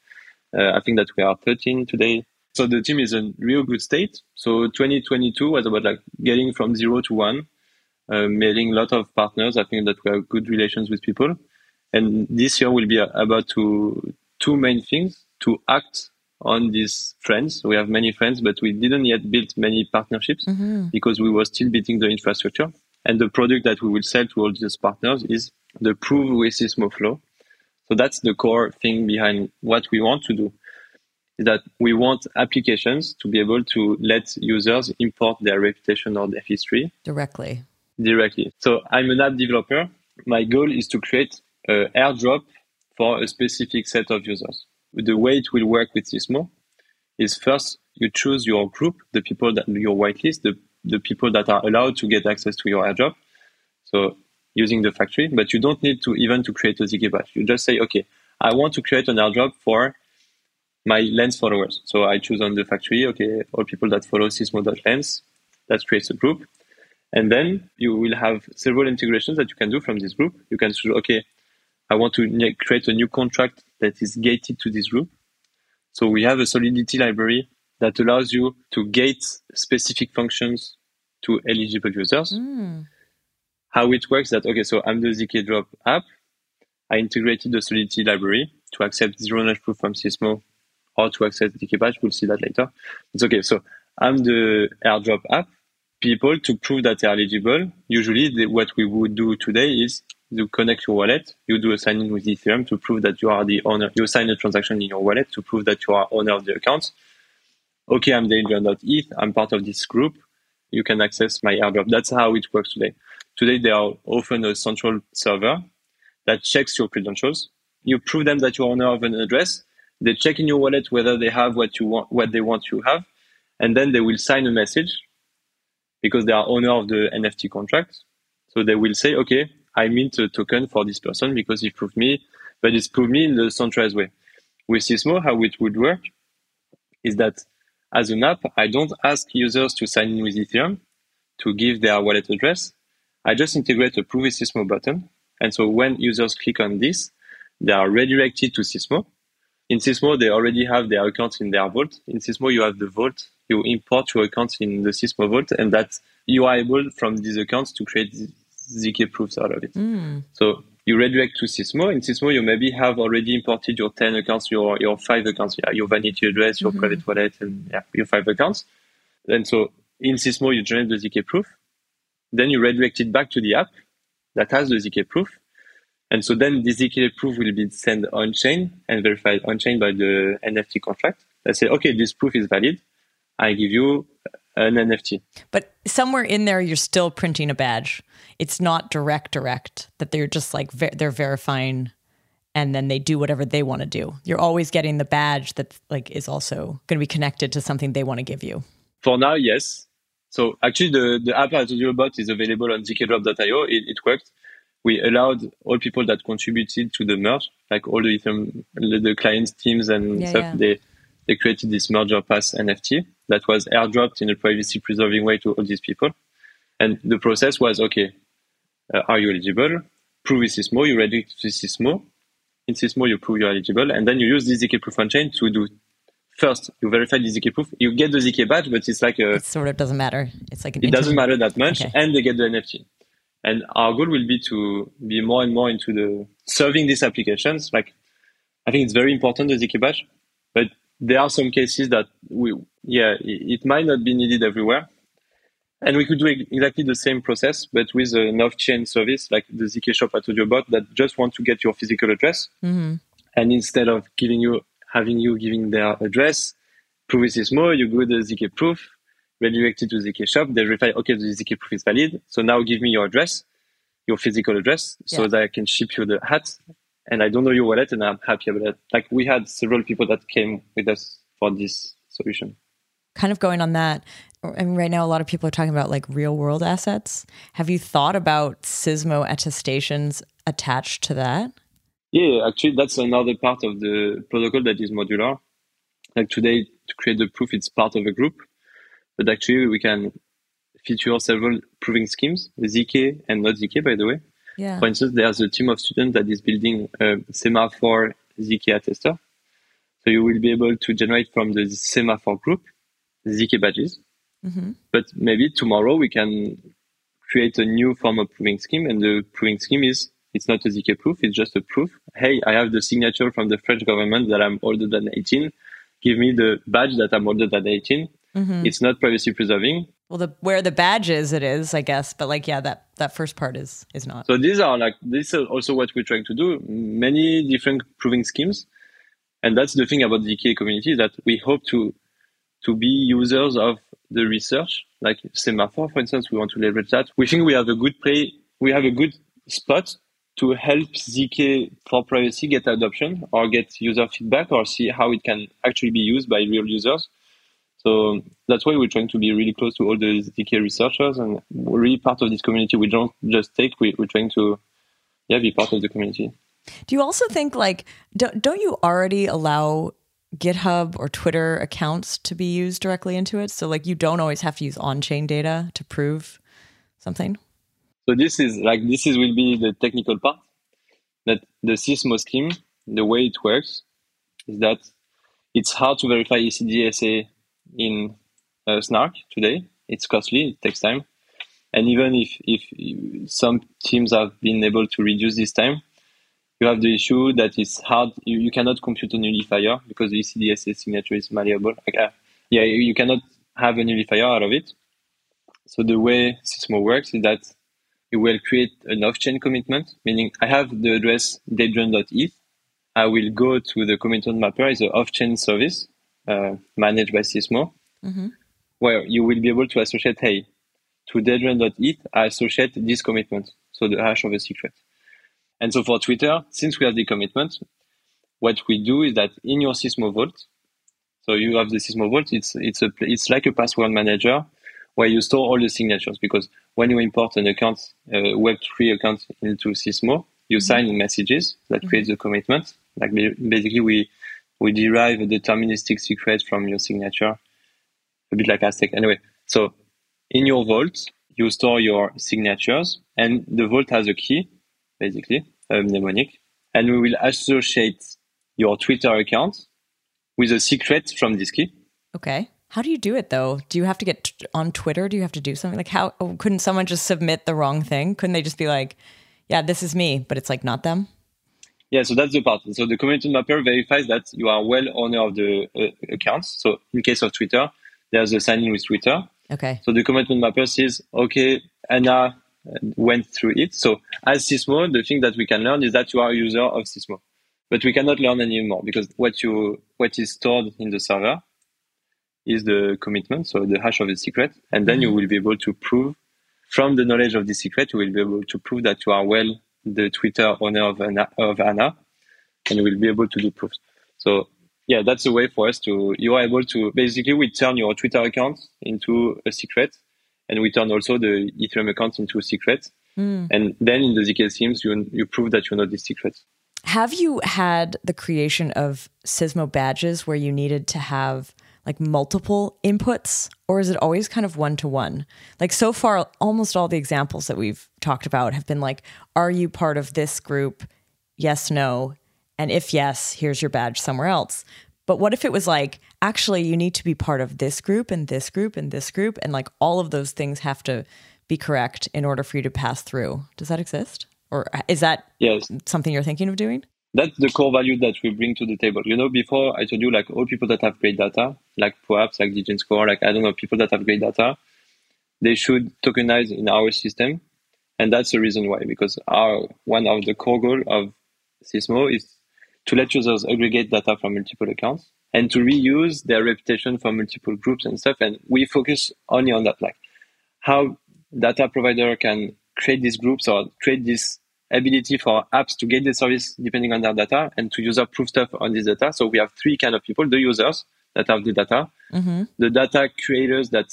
Uh, i think that we are 13 today so the team is in real good state. So 2022 was about like getting from zero to one, uh, meeting a lot of partners. I think that we have good relations with people. And this year will be about to two main things to act on these friends. We have many friends, but we didn't yet build many partnerships mm-hmm. because we were still building the infrastructure. And the product that we will sell to all these partners is the Prove with Sismo Flow. So that's the core thing behind what we want to do is that we want applications to be able to let users import their reputation or their history directly. Directly. So I'm an app developer. My goal is to create an airdrop for a specific set of users. The way it will work with Sismo is first you choose your group, the people that your whitelist, the, the people that are allowed to get access to your airdrop. So using the factory, but you don't need to even to create a ZK badge. You just say, okay, I want to create an airdrop for my lens followers. So I choose on the factory, okay, all people that follow sismo.lens, that creates a group. And then you will have several integrations that you can do from this group. You can choose, okay, I want to create a new contract that is gated to this group. So we have a Solidity library that allows you to gate specific functions to eligible users. Mm. How it works that, okay, so I'm the ZK Drop app. I integrated the Solidity library to accept zero knowledge proof from Sismo how to access the badge. We'll see that later. It's okay. So I'm the airdrop app. People to prove that they're eligible. Usually, the, what we would do today is you connect your wallet. You do a sign in with Ethereum to prove that you are the owner. You sign a transaction in your wallet to prove that you are owner of the account. Okay, I'm danger.eth. I'm part of this group. You can access my airdrop. That's how it works today. Today, there are often a central server that checks your credentials. You prove them that you're owner of an address. They check in your wallet whether they have what you want, what they want you have, and then they will sign a message because they are owner of the NFT contract. So they will say, okay, I mint a token for this person because he proved me, but it's proved me in the centralized way. With Sismo, how it would work is that as an app, I don't ask users to sign in with Ethereum to give their wallet address. I just integrate a prove with Sismo button. And so when users click on this, they are redirected to Sismo. In Sismo, they already have their accounts in their vault. In Sismo, you have the vault. You import your accounts in the Sismo vault, and that you are able from these accounts to create zk proofs out of it. Mm. So you redirect to Sismo. In Sismo, you maybe have already imported your 10 accounts, your, your five accounts, yeah, your vanity address, your mm-hmm. private wallet, and yeah, your five accounts. And so in Sismo, you generate the ZK proof. Then you redirect it back to the app that has the ZK proof. And so then the ZK proof will be sent on chain and verified on chain by the NFT contract. I say, okay, this proof is valid. I give you an NFT. But somewhere in there, you're still printing a badge. It's not direct, direct that they're just like ver- they're verifying, and then they do whatever they want to do. You're always getting the badge that like is also going to be connected to something they want to give you. For now, yes. So actually, the the app I told you about is available on zkdrop.io. It, it worked. We allowed all people that contributed to the merge, like all the the clients, teams, and yeah, stuff. Yeah. They they created this merger pass NFT that was airdropped in a privacy preserving way to all these people. And the process was okay, uh, are you eligible? Prove with Sismo, you ready to Sismo. In Sismo, you prove you're eligible. And then you use the ZK proof on chain to do first, you verify the ZK proof. You get the ZK badge, but it's like a. It sort of doesn't matter. It's like It doesn't matter that much. Okay. And they get the NFT. And our goal will be to be more and more into the serving these applications. Like, I think it's very important, the ZK badge, but there are some cases that we, yeah, it might not be needed everywhere. And we could do exactly the same process, but with an off-chain service like the ZK shop I told you about that just want to get your physical address. Mm-hmm. And instead of giving you, having you giving their address, it is more, you go the ZK proof, redirect it to ZK shop, they verify, okay, the ZK proof is valid. So now give me your address, your physical address, yeah. so that I can ship you the hat and I don't know your wallet, and I'm happy about that. Like we had several people that came with us for this solution. Kind of going on that, and right now a lot of people are talking about like real world assets. Have you thought about Sismo attestations attached to that? Yeah, actually, that's another part of the protocol that is modular. Like today, to create the proof, it's part of a group, but actually, we can feature several proving schemes, ZK and not ZK, by the way. Yeah. For instance, there's a team of students that is building a semaphore ZK attester. So you will be able to generate from the semaphore group ZK badges. Mm-hmm. But maybe tomorrow we can create a new form of proving scheme, and the proving scheme is it's not a ZK proof, it's just a proof. Hey, I have the signature from the French government that I'm older than 18. Give me the badge that I'm older than 18. Mm-hmm. It's not privacy preserving. Well, the where the badge is, it is, I guess. But like, yeah, that that first part is is not. So these are like this is also what we're trying to do. Many different proving schemes, and that's the thing about the ZK community that we hope to to be users of the research, like Semaphore, for instance. We want to leverage that. We think we have a good play. We have a good spot to help ZK for privacy get adoption or get user feedback or see how it can actually be used by real users. So that's why we're trying to be really close to all the ZK researchers and we're really part of this community. We don't just take, we, we're trying to yeah, be part of the community. Do you also think like, don't, don't you already allow GitHub or Twitter accounts to be used directly into it? So like you don't always have to use on-chain data to prove something? So this is like, this is will be the technical part that the Sismo scheme, the way it works is that it's hard to verify ECDSA in uh, Snark today. It's costly, it takes time. And even if, if some teams have been able to reduce this time, you have the issue that it's hard. You, you cannot compute a nullifier because the ECDSA signature is malleable. Like, uh, yeah, you, cannot have a nullifier out of it. So the way Sismo works is that you will create an off-chain commitment, meaning I have the address datedrone.eth. I will go to the commitment mapper is an off-chain service uh, managed by Sismo, mm-hmm. where you will be able to associate, hey, to datedrone.eth, I associate this commitment, so the hash of a secret. And so for Twitter, since we have the commitment, what we do is that in your Sismo Vault, so you have the Sismo Vault, it's, it's, a, it's like a password manager where you store all the signatures because when you import an account, a Web3 account into Sismo, you mm-hmm. sign in messages that mm-hmm. creates a commitment. Like basically we, we derive a deterministic secret from your signature, a bit like Aztec. Anyway, so in your vault, you store your signatures and the vault has a key basically, a mnemonic, and we will associate your Twitter account with a secret from this key. Okay. How do you do it though? Do you have to get on Twitter? Do you have to do something like how couldn't someone just submit the wrong thing? Couldn't they just be like, yeah, this is me, but it's like not them? Yeah, so that's the part. So the commitment mapper verifies that you are well owner of the uh, accounts. So in case of Twitter, there's a sign in with Twitter. Okay. So the commitment mapper says, okay, Anna went through it. So as Sismo, the thing that we can learn is that you are a user of Sismo, but we cannot learn anymore because what you what is stored in the server is the commitment, so the hash of the secret, and then you mm-hmm. will be able to prove from the knowledge of the secret, you will be able to prove that you are well the Twitter owner of Anna, of Anna and we'll be able to do proofs. So yeah, that's a way for us to, you are able to, basically we turn your Twitter account into a secret and we turn also the Ethereum account into a secret. Mm. And then in the ZK SIMs, you, you prove that you know this secret. Have you had the creation of Sismo badges where you needed to have like multiple inputs, or is it always kind of one to one? Like so far, almost all the examples that we've talked about have been like, are you part of this group? Yes, no. And if yes, here's your badge somewhere else. But what if it was like, actually, you need to be part of this group and this group and this group, and like all of those things have to be correct in order for you to pass through? Does that exist? Or uh, is that yes. something you're thinking of doing? That's the core value that we bring to the table. You know, before I told you, like all people that have great data, like perhaps like Degen Score, like I don't know, people that have great data, they should tokenize in our system. And that's the reason why, because our one of the core goal of Sismo is to let users aggregate data from multiple accounts and to reuse their reputation for multiple groups and stuff. And we focus only on that, like how data provider can create these groups or create this ability for apps to get the service depending on their data and to user proof stuff on this data. So we have three kind of people, the users that have the data, mm-hmm. the data creators that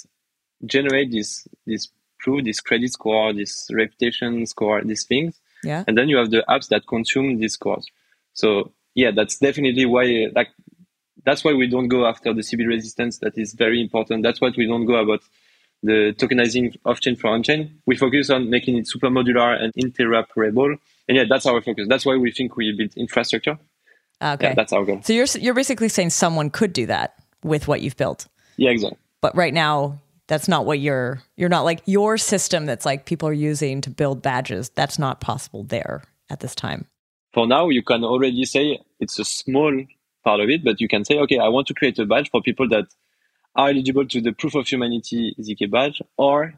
generate this, this proof, this credit score, this reputation score, these things. Yeah. And then you have the apps that consume these scores. So yeah, that's definitely why like that's why we don't go after the Sybil resistance. That is very important. That's why we don't go about the tokenizing off-chain for on-chain. We focus on making it super modular and interoperable. And yeah, that's our focus. That's why we think we build infrastructure. Ah, okay, yeah, that's our goal. So you're you're basically saying someone could do that with what you've built. Yeah, exactly. But right now, that's not what you're. You're not like your system that's like people are using to build badges. That's not possible there at this time for now, you can already say it's a small part of it, but you can say, okay, I want to create a badge for people that are eligible to the proof of humanity ZK badge or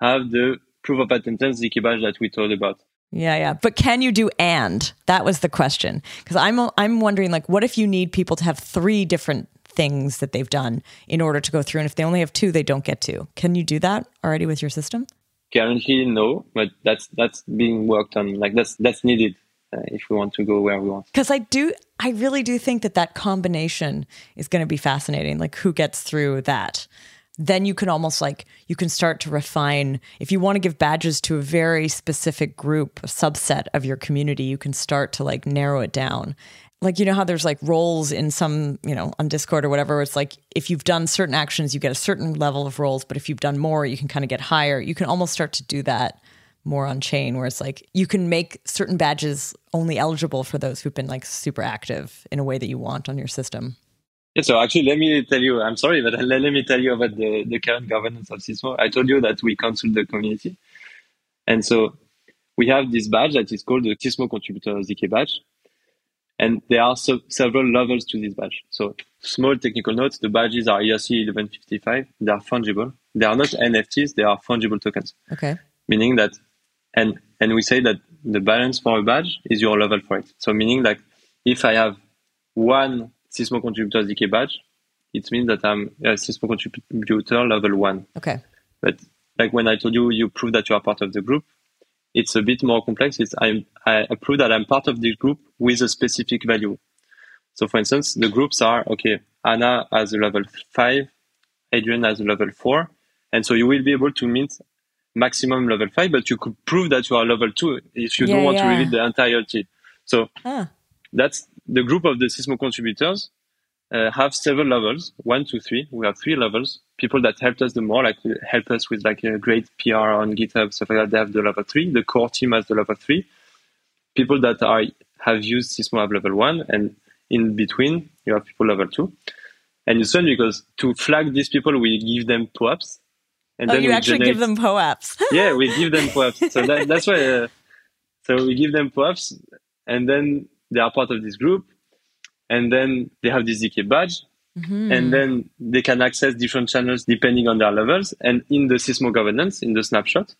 have the proof of attendance ZK badge that we told about. Yeah, yeah. But can you do and? That was the question. Because I'm I'm wondering like what if you need people to have three different things that they've done in order to go through and if they only have two they don't get to. Can you do that already with your system? Currently no, but that's that's being worked on. Like that's that's needed uh, if we want to go where we want. Because I do, I really do think that that combination is going to be fascinating. Like who gets through that. Then you can almost like you can start to refine. If you want to give badges to a very specific group, a subset of your community, you can start to like narrow it down like you know how there's like roles in some you know on discord or whatever it's like if you've done certain actions you get a certain level of roles but if you've done more you can kind of get higher you can almost start to do that more on chain where it's like you can make certain badges only eligible for those who've been like super active in a way that you want on your system. Yeah, so actually, let me tell you, I'm sorry, but let, let me tell you about the, the current governance of Sismo. I told you that we counsel the community. And so we have this badge that is called the Sismo Contributor ZK badge. And there are so, several levels to this badge. So small technical notes, the badges are ERC 1155. They are fungible. They are not NFTs. They are fungible tokens. Okay. Meaning that, and, and we say that the balance for a badge is your level for it. So meaning that if I have one Sismo Contributor ZK badge, it means that I'm a Sismo Contributor level one. Okay. But like when I told you, you prove that you are part of the group, it's a bit more complex. It's I'm, I prove that I'm part of this group with a specific value. So for instance, the groups are, okay, Anna has a level five, Adrian has a level four. And so you will be able to meet maximum level five, but you could prove that you are level two if you Yeah, don't want yeah. to reveal the entirety. So Huh. that's the group of the Sismo contributors uh, have several levels, one, two, three. We have three levels. People that helped us the more, like uh, help us with like a great PR on GitHub, stuff like that. They have the level three. The core team has the level three. People that are have used Sismo have level one, and in between you have people level two. And it's fun because to flag these people, we give them POAPs, and Oh, then you actually generate, give them POAPs. yeah, we give them POAPs. So that, that's why. Uh, so we give them POAPs, and then they are part of this group, and then they have this ZK badge, Mm-hmm. and then they can access different channels depending on their levels. And in the Sismo governance, in the snapshot,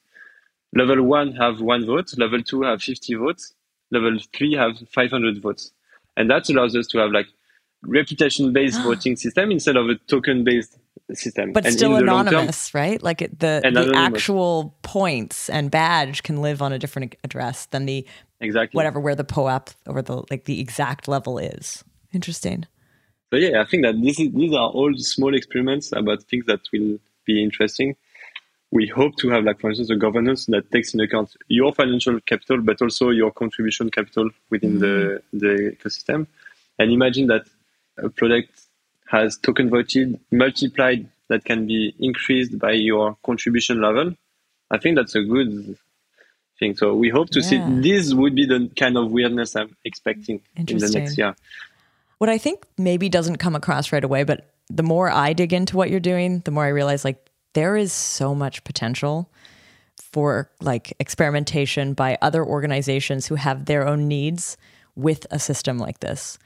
level one have one vote, level two have 50 votes, level three have 500 votes, and that allows us to have like reputation-based voting system instead of a token-based system. but And still term- anonymous, right? Like it, the the actual points and badge can live on a different address than the exactly. whatever where the POAP or the like the exact level is. Interesting. So yeah, I think that this is, these are all small experiments about things that will be interesting. We hope to have, like for instance, a governance that takes into account your financial capital, but also your contribution capital within mm-hmm. the the ecosystem. And imagine that a product has token voted multiplied that can be increased by your contribution level. I think that's a good thing. So we hope to Yeah. see this would be the kind of weirdness I'm expecting in the next year. What I think maybe doesn't come across right away, but the more I dig into what you're doing, the more I realize like there is so much potential for like experimentation by other organizations who have their own needs with a system like this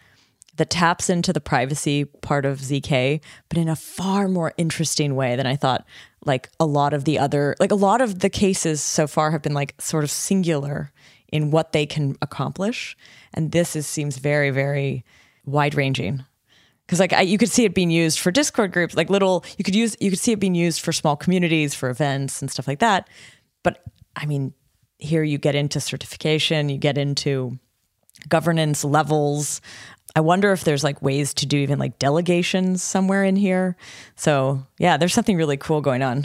that taps into the privacy part of ZK, but in a far more interesting way than I thought. Like a lot of the other, like a lot of the cases so far have been like sort of singular in what they can accomplish, and this is seems very, very wide ranging. Because like I, you could see it being used for Discord groups, like little. You could use, you could see it being used for small communities, for events and stuff like that. But I mean, here you get into certification, you get into governance levels. I wonder if there's like ways to do even like delegations somewhere in here. So yeah, there's something really cool going on.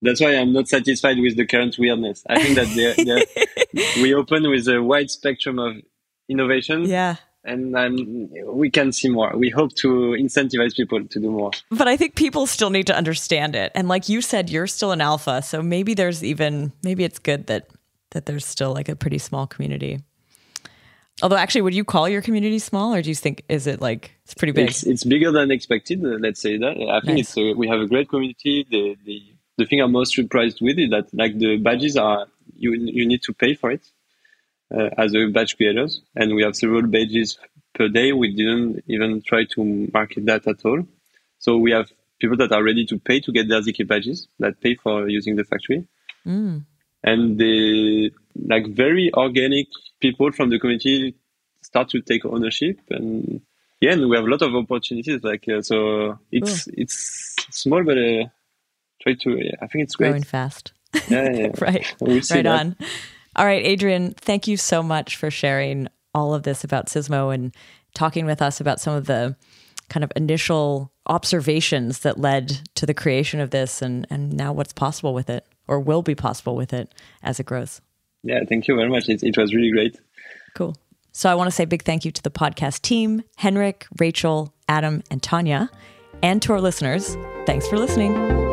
That's why I'm not satisfied with the current weirdness. I think that they're, they're, we open with a wide spectrum of innovation, Yeah. and um, we can see more. We hope to incentivize people to do more. But I think people still need to understand it. And like you said, you're still an alpha. So maybe there's even maybe it's good that that there's still like a pretty small community. Although actually, would you call your community small or do you think is it like it's pretty big? It's, it's bigger than expected. uh, Let's say that. I think Nice. it's a, we have a great community. The, the the thing I'm most surprised with is that like the badges are you you need to pay for it uh, as a badge creators, and we have several badges per day. We didn't even try to market that at all. So we have people that are ready to pay to get their ZK badges that pay for using the factory. And they like very organic people from the community start to take ownership and yeah, and we have a lot of opportunities. Like uh, so, it's it's small, but uh, try to. Yeah, I think it's great. Growing fast. Yeah, yeah, right. We'll right that. on. All right, Adrian, thank you so much for sharing all of this about Sismo and talking with us about some of the kind of initial observations that led to the creation of this and, and now what's possible with it or will be possible with it as it grows. Yeah, thank you very much. It, it was really great. Cool. So I want to say big thank you to the podcast team, Henrik, Rachel, Adam, and Tanya, and to our listeners. Thanks for listening.